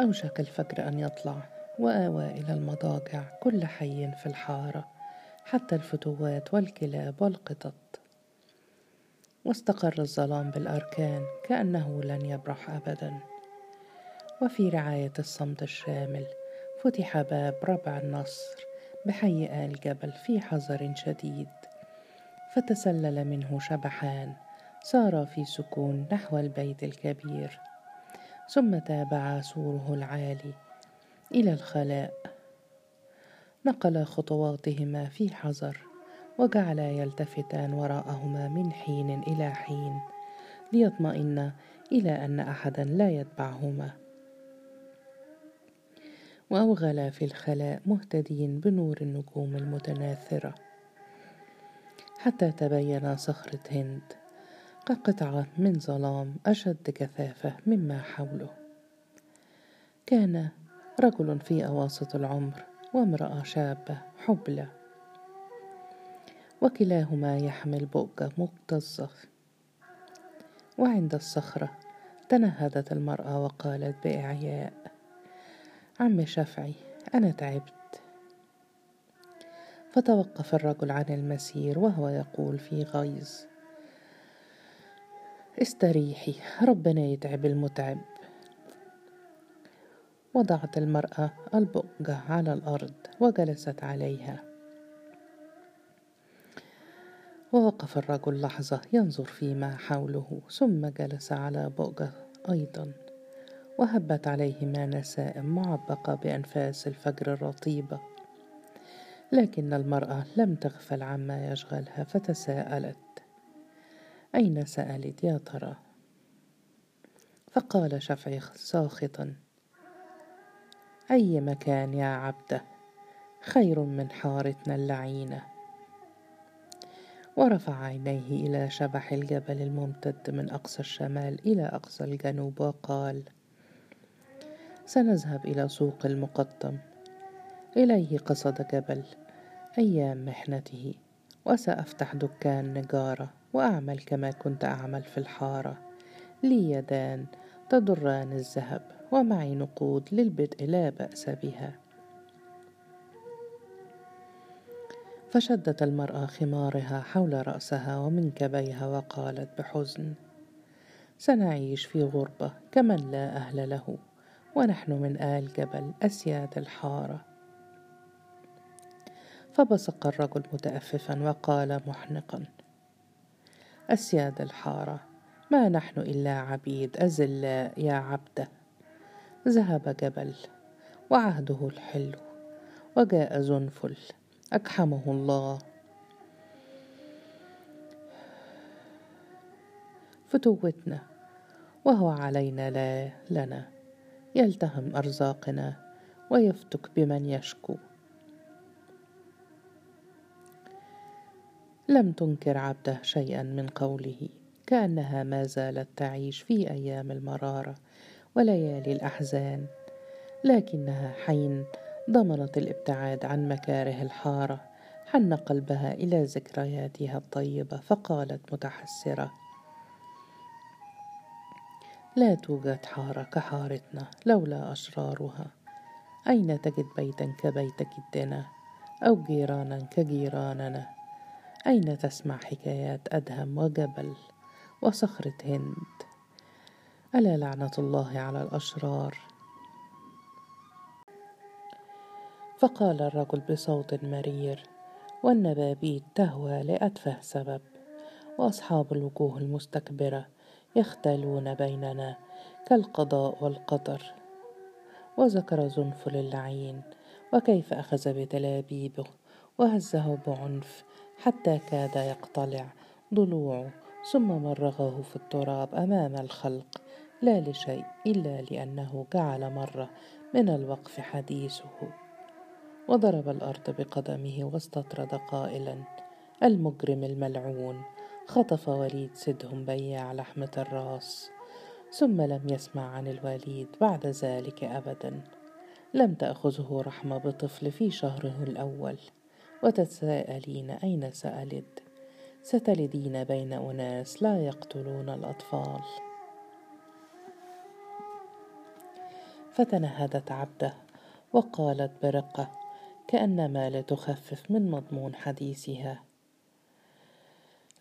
أوشك الفجر أن يطلع وآوى إلى المضاجع كل حي في الحارة حتى الفتوات والكلاب والقطط. واستقر الظلام بالأركان كأنه لن يبرح أبدا. وفي رعاية الصمت الشامل فتح باب ربع النصر بحي آل جبل في حذر شديد. فتسلل منه شبحان سارا في سكون نحو البيت الكبير. ثم تابعا سوره العالي إلى الخلاء. نقلا خطواتهما في حذر وجعلا يلتفتان وراءهما من حين إلى حين ليطمئنا إلى أن احدا لا يتبعهما. واوغلا في الخلاء مهتدين بنور النجوم المتناثرة. حتى تبين صخرة هند كقطعة من ظلام أشد كثافة مما حوله. كان رجل في أواسط العمر وامرأة شابة حبلى. وكلاهما يحمل بؤجة مكتظة وعند الصخرة تنهدت المرأة وقالت بإعياء عم شفعي أنا تعبت. فتوقف الرجل عن المسير وهو يقول في غيظ استريحي ربنا يتعب المتعب. وضعت المرأة البقجة على الأرض وجلست عليها. ووقف الرجل لحظة ينظر فيما حوله ثم جلس على بؤجة أيضا. وهبت عليهما نسائم معبقة بأنفاس الفجر الرطيبة لكن المرأة لم تغفل عما يشغلها فتساءلت. أين سألت يا ترى؟ فقال شفعي ساخطا. أي مكان يا عبده؟ خير من حارتنا اللعينة. ورفع عينيه إلى شبح الجبل الممتد من أقصى الشمال إلى أقصى الجنوب وقال سنذهب إلى سوق المقطم إليه قصد جبل أيام محنته وسأفتح دكان نجارة. وأعمل كما كنت أعمل في الحارة. لي يدان تضران الذهب ومعي نقود للبدء لا بأس بها. فشدت المرأة خمارها حول رأسها ومنكبيها وقالت بحزن سنعيش في غربة كمن لا أهل له ونحن من آل جبل أسياد الحارة. فبصق الرجل متأففا وقال محنقا أسياد الحارة. ما نحن إلا عبيد أزلاء يا عبده ذهب جبل وعهده الحلو وجاء زنفل أكحمه الله. فتوتنا وهو علينا لا لنا. يلتهم أرزاقنا ويفتك بمن يشكو. لم تنكر عبده شيئا من قوله كأنها ما زالت تعيش في أيام المرارة وليالي الأحزان لكنها حين ضمنت الابتعاد عن مكاره الحارة حن قلبها إلى ذكرياتها الطيبة فقالت متحسرة لا توجد حارة كحارتنا لولا أشرارها. أين تجد بيتا كبيت جدنا أو جيرانا كجيراننا؟ أين تسمع حكايات أدهم وجبل وصخرة هند ألا لعنة الله على الأشرار؟ فقال الرجل بصوت مرير والنبابيت تهوى لأتفه سبب وأصحاب الوجوه المستكبرة يختالون بيننا كالقضاء والقدر. وذكر زنفل اللعين وكيف أخذ بتلابيبه وهزه بعنف حتى كاد يقتلع. ضلوعه ثم مرغه في التراب أمام الخلق. لا لشيء إلا لأنه جعل مرة من الوقف حديثه. وضرب الأرض بقدمه واستطرد قائلا. المجرم الملعون. خطف وليد سدهم بياع لحمة الراس. ثم لم يسمع عن الوليد بعد ذلك ابدا. لم تأخذه رحمة بطفل في شهره الأول. وتتساءلين أين سألد؟ ستلدين بين أناس لا يقتلون الأطفال. فتنهدت عبده وقالت برقة كأنما لتخفف من مضمون حديثها.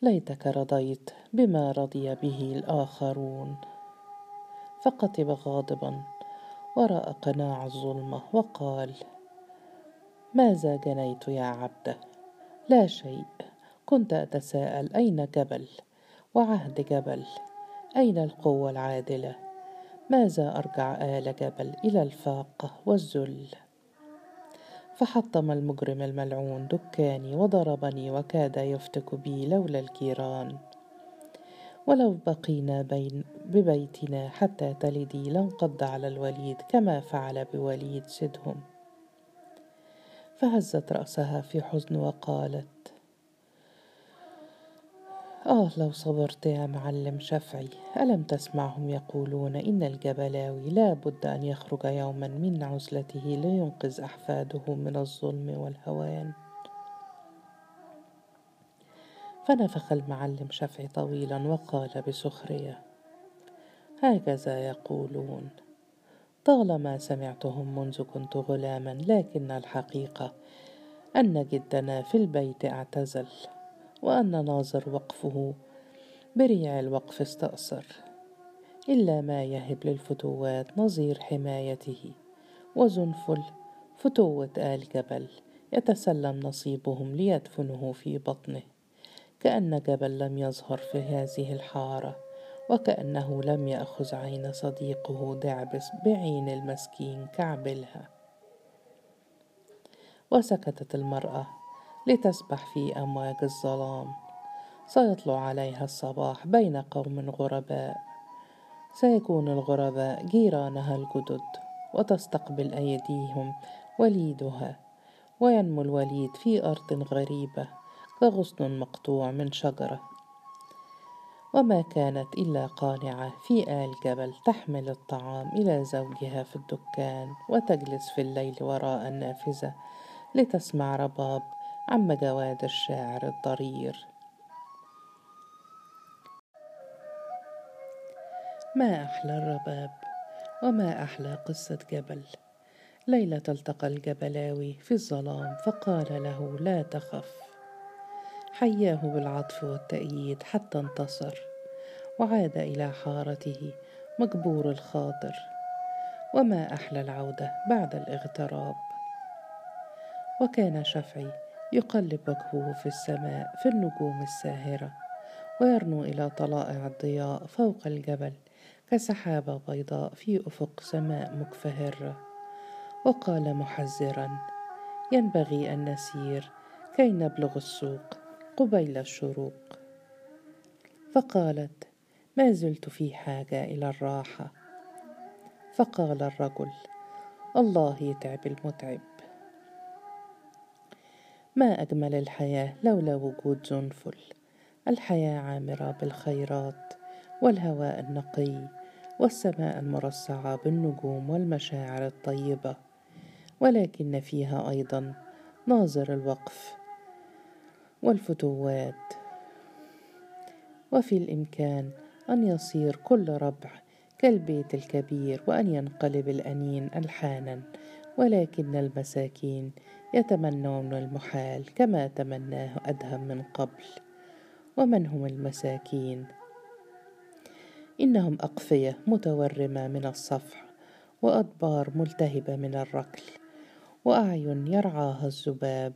ليتك رضيت بما رضي به الآخرون. فقطب غاضبا ورأى قناع الظلمة وقال ماذا جنيت يا عبده لا شيء. كنت أتساءل أين جبل؟ وعهد جبل. أين القوة العادلة؟ ماذا أرجع آل جبل إلى الفاقة والذل؟ فحطم المجرم الملعون دكاني وضربني وكاد يفتك بي لولا الجيران ولو بقينا بين ببيتنا حتى تلدي لانقض على الوليد كما فعل بوليد سدهم. فهزت رأسها في حزن وقالت آه لو صبرت يا معلم شفعي ألم تسمعهم يقولون إن الجبلاوي لا بد أن يخرج يوما من عزلته لينقذ أحفاده من الظلم والهوان. فنفخ المعلم شفعي طويلا وقال بسخرية هكذا يقولون طالما سمعتهم منذ كنت غلاما لكن الحقيقة أن جدنا في البيت اعتزل وأن ناظر وقفه بريع الوقف استأثر إلا ما يهب للفتوات نظير حمايته وزنفل فتوة آل جبل يتسلم نصيبهم ليدفنه في بطنه كأن جبل لم يظهر في هذه الحارة. وكأنه لم يأخذ عين صديقه دعبس بعين المسكين كعبلها. وسكتت المرأة لتسبح في أمواج الظلام. سيطلع عليها الصباح بين قوم غرباء. سيكون الغرباء جيرانها الجدد وتستقبل أيديهم وليدها وينمو الوليد في أرض غريبة كغصن مقطوع من شجرة. وما كانت إلا قانعة في آل جبل تحمل الطعام إلى زوجها في الدكان وتجلس في الليل وراء النافذة لتسمع رباب عم جواد الشاعر الضرير. ما أحلى الرباب وما أحلى قصة جبل؟ ليلة التقى الجبلاوي في الظلام فقال له لا تخف. حياه بالعطف والتأييد حتى انتصر وعاد إلى حارته مجبور الخاطر وما أحلى العودة بعد الاغتراب. وكان شفعي يقلب وجهه في السماء في النجوم الساهرة ويرنو إلى طلائع الضياء فوق الجبل كسحابة بيضاء في أفق سماء مكفهرة. وقال محذرا ينبغي أن نسير كي نبلغ السوق قبيل الشروق. فقالت ما زلت في حاجة إلى الراحة. فقال الرجل الله يتعب المتعب. ما أجمل الحياة لولا وجود زنفل. الحياة عامرة بالخيرات والهواء النقي والسماء المرصعة بالنجوم والمشاعر الطيبة ولكن فيها أيضا ناظر الوقف والفتوات. وفي الإمكان أن يصير كل ربع كالبيت الكبير وأن ينقلب الأنين ألحانا ولكن المساكين يتمنون المحال كما تمناه أدهم من قبل. ومن هم المساكين؟ إنهم أقفية متورمة من الصفح وأدبار ملتهبة من الركل وأعين يرعاها الذباب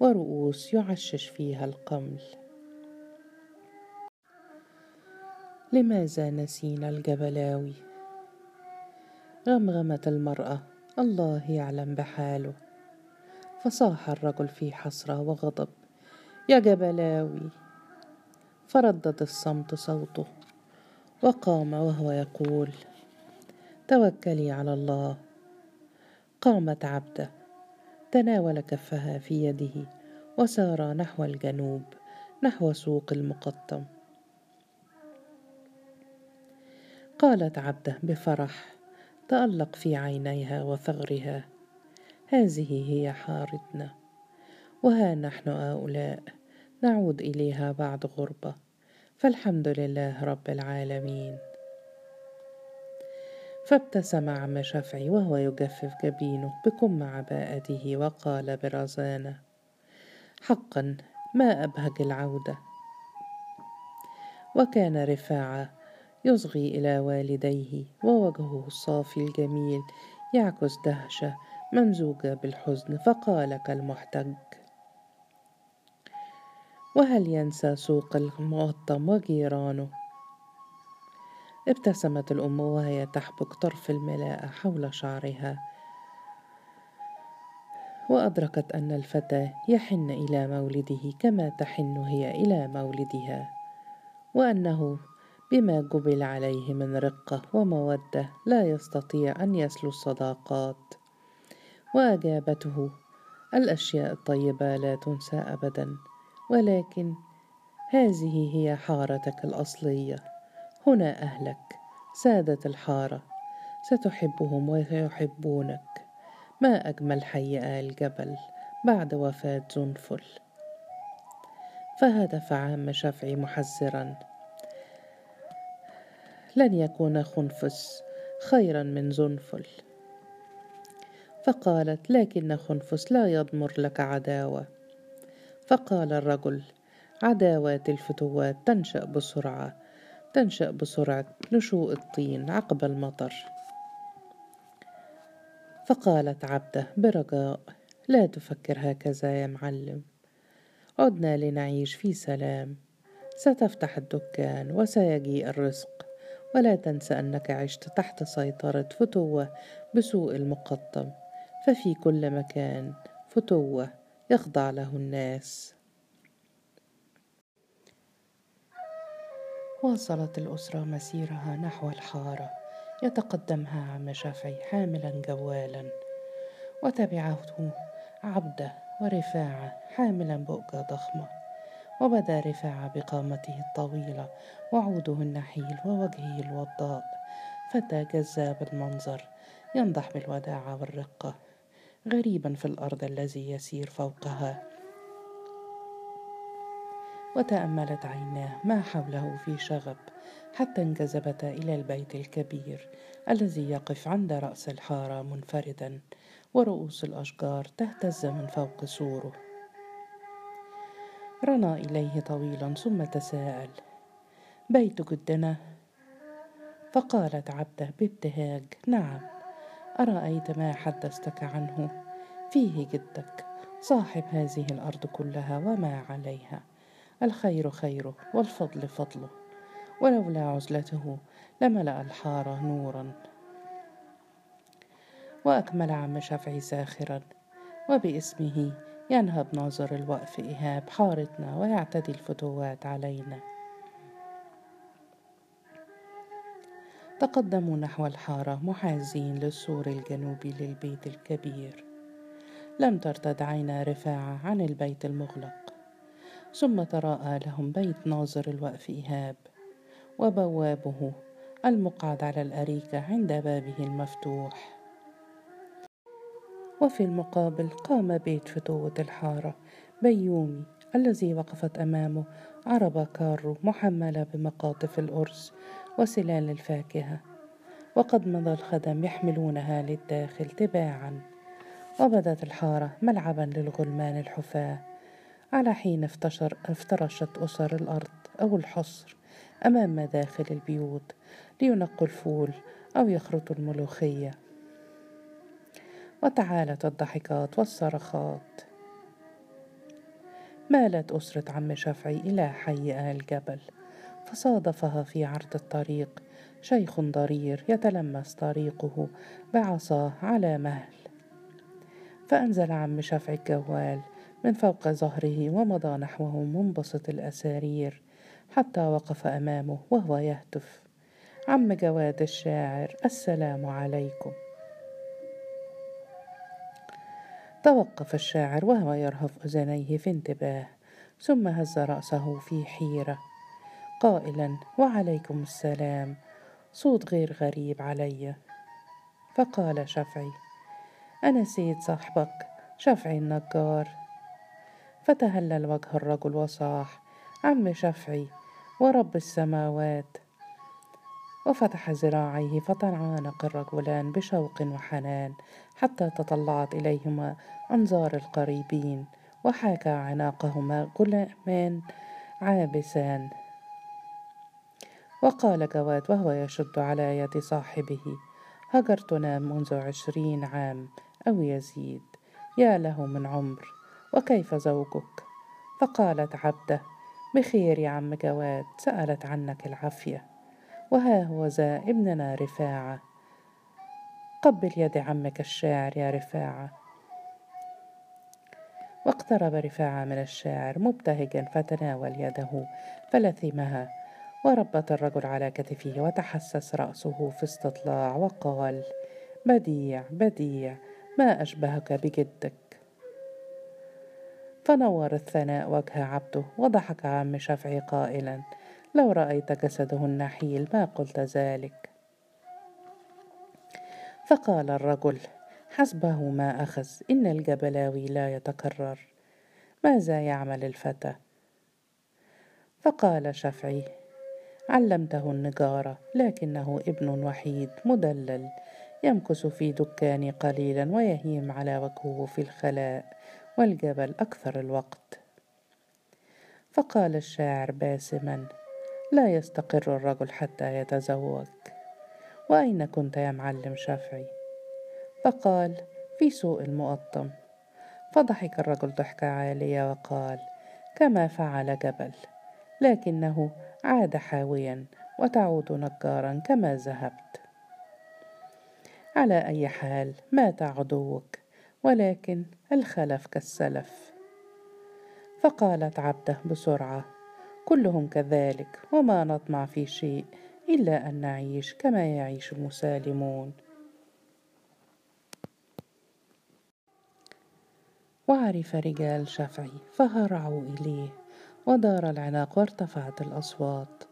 ورؤوس يعشش فيها القمل. لماذا نسينا الجبلاوي؟ غمغمت المرأة الله يعلم بحاله. فصاح الرجل في حسرة وغضب. يا جبلاوي! فردد الصمت صوته وقام وهو يقول توكلي على الله. قامت عبده تناول كفها في يده وسار نحو الجنوب نحو سوق المقطم. قالت عبده بفرح تألق في عينيها وثغرها هذه هي حارتنا وها نحن هؤلاء نعود إليها بعد غربة. فالحمد لله رب العالمين. فابتسم عم شفعي وهو يجفف جبينه بكم عباءته وقال برزانة حقا ما أبهج العودة. وكان رفاعة يصغي إلى والديه ووجهه الصافي الجميل يعكس دهشة ممزوجة بالحزن فقال كالمحتج. وهل ينسى سوق المقطم وجيرانه ابتسمت الأم وهي تحبك طرف الملاءة حول شعرها. وأدركت أن الفتى يحن إلى مولده كما تحن هي إلى مولدها وأنه بما جبل عليه من رقة ومودة لا يستطيع أن يسلو الصداقات. وأجابته الأشياء الطيبة لا تنسى أبدا ولكن هذه هي حارتك الأصلية. هنا أهلك سادة الحارة. ستحبهم ويحبونك. ما أجمل حي آل جبل بعد وفاة زنفل. فهدف عم شفعي محذرا. لن يكون خنفس خيرا من زنفل. فقالت لكن خنفس لا يضمر لك عداوة. فقال الرجل عداوات الفتوات تنشأ بسرعة تنشأ بسرعة نشوء الطين عقب المطر. فقالت عبده برجاء لا تفكر هكذا يا معلم. عدنا لنعيش في سلام. ستفتح الدكان وسيجيء الرزق. ولا تنس أنك عشت تحت سيطرة فتوة بسوء المقطم. ففي كل مكان فتوة يخضع له الناس. واصلت الأسرة مسيرها نحو الحارة يتقدمها عم شافعي حاملا جوالا وتبعته عبده ورفاعة حاملا بؤجة ضخمة وبدأ رفاعة بقامته الطويلة وعوده النحيل ووجهه الوضاء فتى جذاب المنظر ينضح بالوداعة والرقة غريبا في الأرض الذي يسير فوقها. وتأملت عيناه ما حوله في شغب حتى انجذبتا إلى البيت الكبير الذي يقف عند رأس الحارة منفردا ورؤوس الأشجار تهتز من فوق سوره. رنى إليه طويلا ثم تساءل بيت جدنا؟ فقالت عبده بابتهاج نعم أرأيت ما حدثتك عنه؟ فيه جدك صاحب هذه الأرض كلها وما عليها. الخير خيره والفضل فضله ولولا عزلته لملأ الحارة نورا. وأكمل عم شفعي ساخرا وباسمه ينهب ناظر الوقف إهاب حارتنا ويعتدي الفتوات علينا. تقدموا نحو الحارة محاذين للسور الجنوبي للبيت الكبير. لم ترتد عينا رفاعة عن البيت المغلق. ثم تراءى لهم بيت ناظر الوقف إيهاب وبوابه المقعد على الأريكة عند بابه المفتوح. وفي المقابل قام بيت فتوة الحارة بيومي الذي وقفت أمامه عربة كارو محملة بمقاطف الأرز وسلال الفاكهة وقد مضى الخدم يحملونها للداخل تباعا وبدت الحارة ملعبا للغلمان الحفاة. على حين افتشر افترشت أسر الأرض أو الحصر أمام مداخل البيوت لينقوا الفول أو يخرطوا الملوخية. وتعالت الضحكات والصرخات. مالت أسرة عم شفعي إلى حي آل جبل فصادفها في عرض الطريق. شيخ ضرير يتلمس طريقه بعصاه على مهل. فأنزل عم شفعي الجوال من فوق ظهره ومضى نحوه منبسط الأسارير حتى وقف أمامه وهو يهتف. عم جواد الشاعر السلام عليكم. توقف الشاعر وهو يرهف أذنيه في انتباه ثم هز رأسه في حيرة. قائلا وعليكم السلام صوت غير غريب علي. فقال شفعي أنا سيد صاحبك شفعي النجار. فتهلل وجه الرجل وصاح عم شفعي ورب السماوات. وفتح ذراعيه فتعانق الرجلان بشوق وحنان حتى تطلعت إليهما أنظار القريبين وحاكى عناقهما غلامان عابسان. وقال جواد وهو يشد على يد صاحبه هجرتنا منذ عشرين عام أو يزيد يا له من عمر. وكيف زوجك؟ فقالت عبده بخير يا عم جواد سألت عنك العافية. وها هو ذا ابننا رفاعة. قبل يد عمك الشاعر يا رفاعة. واقترب رفاعة من الشاعر مبتهجا فتناول يده فلثمها وربط الرجل على كتفه وتحسس رأسه في استطلاع وقال بديع بديع ما أشبهك بجدك. فنور الثناء وجه عبده وضحك عم شفعي قائلا لو رأيت جسده النحيل ما قلت ذلك. فقال الرجل حسبه ما أخذ إن الجبلاوي لا يتكرر. ماذا يعمل الفتى؟ فقال شفعي علمته النجارة لكنه ابن وحيد مدلل يمكث في دكاني قليلا ويهيم على وجهه في الخلاء والجبل أكثر الوقت. فقال الشاعر باسما لا يستقر الرجل حتى يتزوج. وأين كنت يا معلم شافعي؟ فقال في سوق المقطم فضحك الرجل ضحكة عالية وقال كما فعل جبل. لكنه عاد حاويا وتعود نجارا كما ذهبت. على أي حال مات عدوك. ولكن الخلف كالسلف. فقالت عبده بسرعة كلهم كذلك وما نطمع في شيء إلا أن نعيش كما يعيش المسالمون. وعرف رجال شفعي فهرعوا إليه ودار العناق وارتفعت الأصوات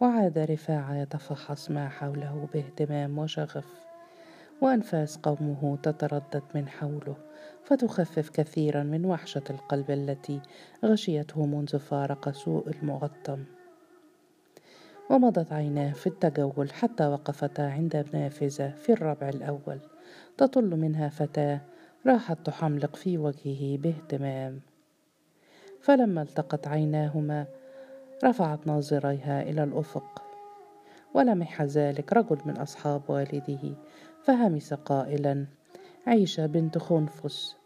وعاد رفاعة يتفحص ما حوله باهتمام وشغف. وأنفاس قومه تتردد من حوله فتخفف كثيرا من وحشة القلب التي غشيته منذ فارق سوء المغطم. ومضت عيناه في التجول حتى وقفتا عند نافذة في الربع الأول. تطل منها فتاة راحت تحملق في وجهه باهتمام. فلما التقت عيناهما رفعت ناظريها إلى الأفق. ولمح ذلك رجل من أصحاب والده فهمس قائلا عيشة بنت خنفس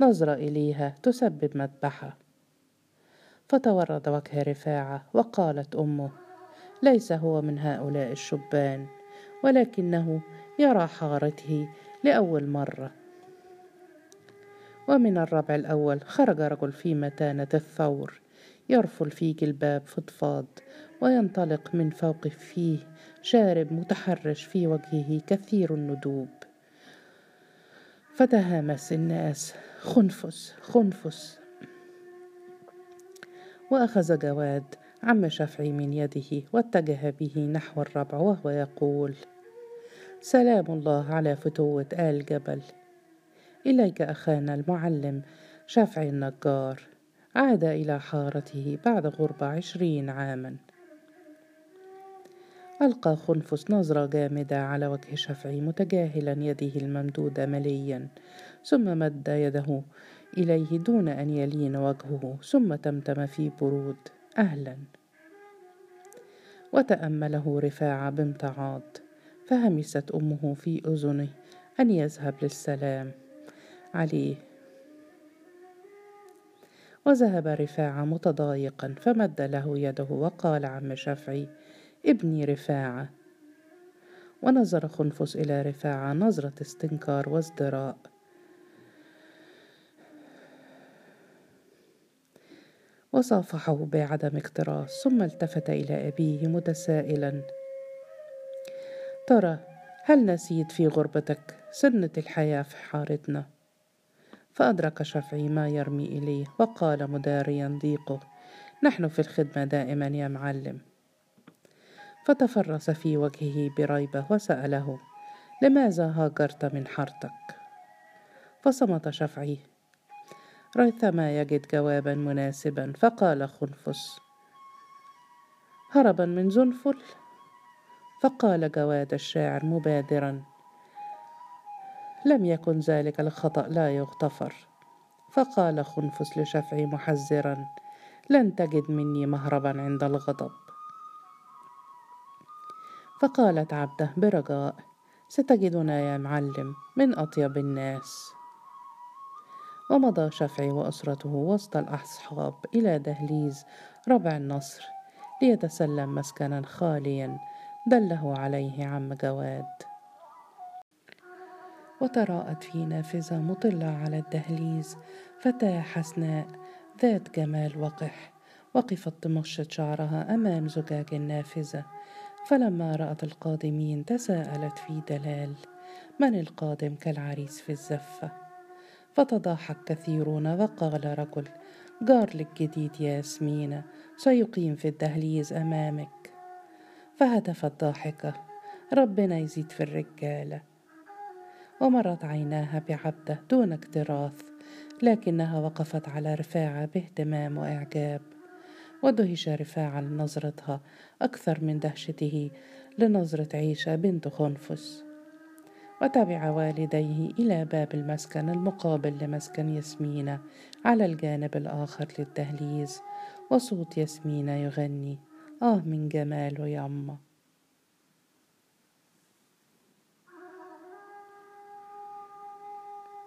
نظر إليها تسبب مذبحة. فتورد وجه رفاعة وقالت أمه ليس هو من هؤلاء الشبان ولكنه يرى حارته لأول مرة. ومن الربع الأول خرج رجل في متانة الثور يرفل في جلباب فضفاض وينطلق من فوق فيه شارب متحرش في وجهه كثير الندوب. فتهامس الناس. خنفس خنفس. وأخذ جواد عم شفعي من يده واتجه به نحو الربع وهو يقول سلام الله على فتوة آل جبل. إليك أخانا المعلم شافعي النجار. عاد إلى حارته بعد غربة عشرين عاما. ألقى خنفس نظرة جامدة على وجه شفعي متجاهلا يده الممدودة مليا ثم مد يده إليه دون أن يلين وجهه ثم تمتم في برود. أهلا. وتأمله رفاعة بامتعاض. فهمست أمه في أذنه أن يذهب للسلام عليه. وذهب رفاعة متضايقا فمد له يده وقال عم شفعي ابني رفاعة. ونظر خنفس إلى رفاعة نظرة استنكار وازدراء. وصافحه بعدم اكتراث ثم التفت إلى أبيه متسائلا ترى هل نسيت في غربتك سنة الحياة في حارتنا؟ فأدرك شفعي ما يرمي إليه وقال مداريا ضيقه نحن في الخدمة دائما يا معلم. فتفرس في وجهه بريبة وسأله لماذا هاجرت من حارتك؟ فصمت شفعي ريثما يجد جوابا مناسبا. فقال خنفس هربا من زنفل. فقال جواد الشاعر مبادرا لم يكن ذلك الخطأ لا يغتفر. فقال خنفس لشفعي محذرا لن تجد مني مهربا عند الغضب. فقالت عبده برجاء ستجدنا يا معلم من أطيب الناس. ومضى شفعي وأسرته وسط الأصحاب إلى دهليز ربع النصر ليتسلم مسكنا خاليا دله عليه عم جواد. وتراءت في نافذة مطلة على الدهليز فتاة حسناء ذات جمال وقح وقفت تمشط شعرها أمام زجاج النافذة فلما رأت القادمين تساءلت في دلال من القادم كالعريس في الزفة؟ فتضاحك كثيرون وقال رجل جار لك جديد يا ياسمينة سيقيم في الدهليز أمامك. فهتفت ضاحكة ربنا يزيد في الرجالة ومرت عيناها بعبدة دون اكتراث لكنها وقفت على رفاعة باهتمام وإعجاب. ودهش رفاعة لنظرتها أكثر من دهشته لنظرة عيشة بنت خنفس. وتبع والديه إلى باب المسكن المقابل لمسكن ياسمينة على الجانب الآخر للدهليز وصوت ياسمينة يغني آه من جماله يما